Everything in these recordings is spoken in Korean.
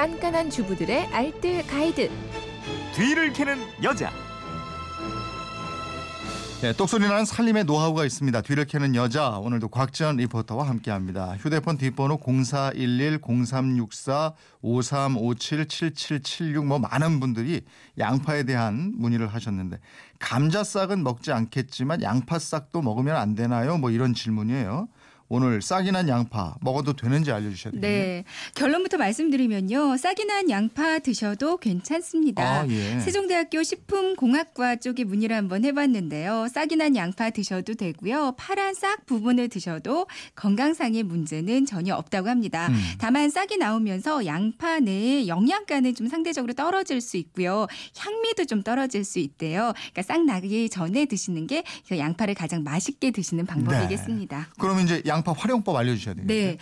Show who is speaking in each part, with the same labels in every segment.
Speaker 1: 깐깐한 주부들의 알뜰 가이드.
Speaker 2: 뒤를 캐는 여자.
Speaker 3: 네, 똑소리 나는 살림의 노하우가 있습니다. 뒤를 캐는 여자 오늘도 곽지연 리포터와 함께합니다. 휴대폰 뒷번호 0411 0364 5357 7776 뭐 많은 분들이 양파에 대한 문의를 하셨는데 감자싹은 먹지 않겠지만 양파싹도 먹으면 안 되나요? 뭐 이런 질문이에요. 오늘 싹이 난 양파 먹어도 되는지 알려주셔야 돼요.
Speaker 4: 네. 결론부터 말씀드리면요. 싹이 난 양파 드셔도 괜찮습니다.
Speaker 3: 아, 예.
Speaker 4: 세종대학교 식품공학과 쪽에 문의를 한번 해봤는데요. 싹이 난 양파 드셔도 되고요. 파란 싹 부분을 드셔도 건강상의 문제는 전혀 없다고 합니다.
Speaker 3: 음.
Speaker 4: 다만 싹이 나오면서 양파 내의 영양가는 좀 상대적으로 떨어질 수 있고요. 향미도 좀 떨어질 수 있대요. 그러니까 싹 나기 전에 드시는 게 양파를 가장 맛있게 드시는 방법이겠습니다.
Speaker 3: 그러면 이제 양파 활용법 알려주셔야 돼요.
Speaker 4: 네.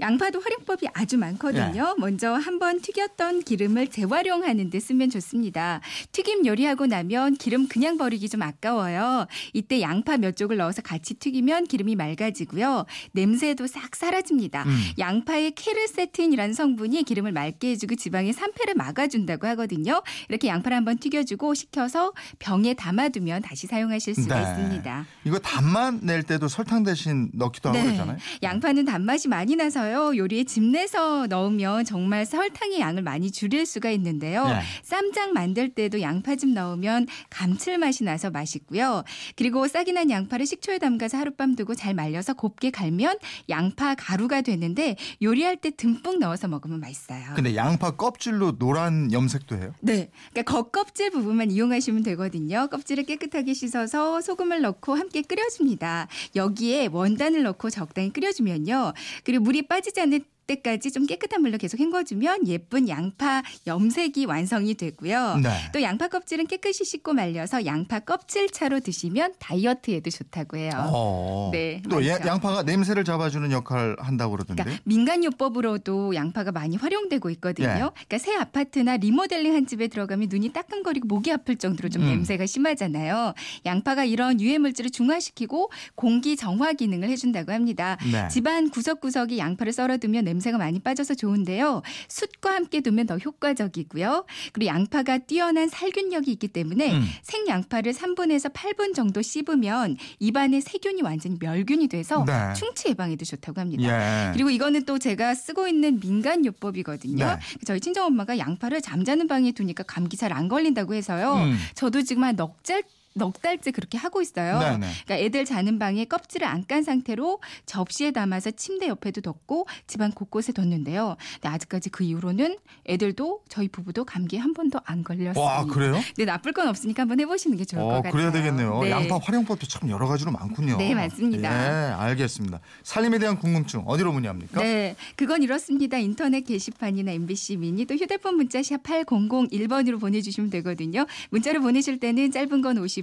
Speaker 4: 양파도 활용법이 아주 많거든요. 먼저 한번 튀겼던 기름을 재활용하는 데 쓰면 좋습니다. 튀김 요리하고 나면 기름 그냥 버리기 좀 아까워요. 이때 양파 몇 쪽을 넣어서 같이 튀기면 기름이 맑아지고요. 냄새도 싹 사라집니다.
Speaker 3: 음.
Speaker 4: 양파의 케르세틴이라는 성분이 기름을 맑게 해주고 지방의 산패를 막아준다고 하거든요. 이렇게 양파를 한번 튀겨주고 식혀서 병에 담아두면 다시 사용하실 수가
Speaker 3: 네.
Speaker 4: 있습니다.
Speaker 3: 이거 단맛 낼 때도 설탕 대신 넣기도 하고 그러잖아요.
Speaker 4: 양파는 단맛이 많이 나서 요. 요리에 집 내서 넣으면 정말 설탕의 양을 많이 줄일 수가 있는데요.
Speaker 3: 네.
Speaker 4: 쌈장 만들 때도 양파즙 넣으면 감칠맛이 나서 맛있고요. 그리고 싹이 난 양파를 식초에 담가서 하룻밤 두고 잘 말려서 곱게 갈면 양파 가루가 되는데 요리할 때 듬뿍 넣어서 먹으면 맛있어요.
Speaker 3: 근데 양파 껍질로 노란 염색도 해요?
Speaker 4: 네. 그러니까 겉껍질 부분만 이용하시면 되거든요. 껍질을 깨끗하게 씻어서 소금을 넣고 함께 끓여줍니다. 여기에 원단을 넣고 적당히 끓여주면요. 그리고 물이 빠 지지 않는 때까지 좀 깨끗한 물로 계속 헹궈주면 예쁜 양파 염색이 완성이 되고요.
Speaker 3: 네.
Speaker 4: 또 양파 껍질은 깨끗이 씻고 말려서 양파 껍질 차로 드시면 다이어트에도 좋다고 해요.
Speaker 3: 어.
Speaker 4: 네,
Speaker 3: 또 야-
Speaker 4: 많죠.
Speaker 3: 양파가 냄새를 잡아주는 역할을 한다고 그러던데.
Speaker 4: 그러니까 민간요법으로도 양파가 많이 활용되고 있거든요.
Speaker 3: 예.
Speaker 4: 그러니까 새 아파트나 리모델링 한 집에 들어가면 눈이 따끔거리고 목이 아플 정도로 좀
Speaker 3: 음.
Speaker 4: 냄새가 심하잖아요. 양파가 이런 유해 물질을 중화시키고 공기 정화 기능을 해준다고 합니다.
Speaker 3: 네.
Speaker 4: 집안 구석구석에 양파를 썰어두면 냄새 가 많이 빠져서 좋은데요. 숯과 함께 두면 더 효과적이고요. 그리고 양파가 뛰어난 살균력이 있기 때문에
Speaker 3: 음.
Speaker 4: 생양파를 3분에서 8분 정도 씹으면 입안에 세균이 완전히 멸균이 돼서
Speaker 3: 네.
Speaker 4: 충치 예방에도 좋다고 합니다.
Speaker 3: 예.
Speaker 4: 그리고 이거는 또 제가 쓰고 있는 민간 요법이거든요.
Speaker 3: 네.
Speaker 4: 저희 친정 엄마가 양파를 잠자는 방에 두니까 감기 잘 안 걸린다고 해서요.
Speaker 3: 음.
Speaker 4: 저도 지금 한 넉 달넉 달째 그렇게 하고 있어요.
Speaker 3: 네네.
Speaker 4: 그러니까 애들 자는 방에 껍질을 안 깐 상태로 접시에 담아서 침대 옆에도 뒀고 집안 곳곳에 뒀는데요. 근데 아직까지 그 이후로는 애들도 저희 부부도 감기에 한 번도 안 걸렸습니다.
Speaker 3: 와 그래요?
Speaker 4: 근데 나쁠 건 없으니까 한번 해보시는 게 좋을
Speaker 3: 것어
Speaker 4: 같아요.
Speaker 3: 그래야 되겠네요.
Speaker 4: 네.
Speaker 3: 양파 활용법도 참 여러 가지로 많군요.
Speaker 4: 네, 맞습니다.
Speaker 3: 예, 알겠습니다. 살림에 대한 궁금증 어디로 문의합니까?
Speaker 4: 네, 그건 이렇습니다. 인터넷 게시판이나 MBC 미니 또 휴대폰 문자 샵 8001번으로 보내주시면 되거든요. 문자로 보내실 때는 짧은 건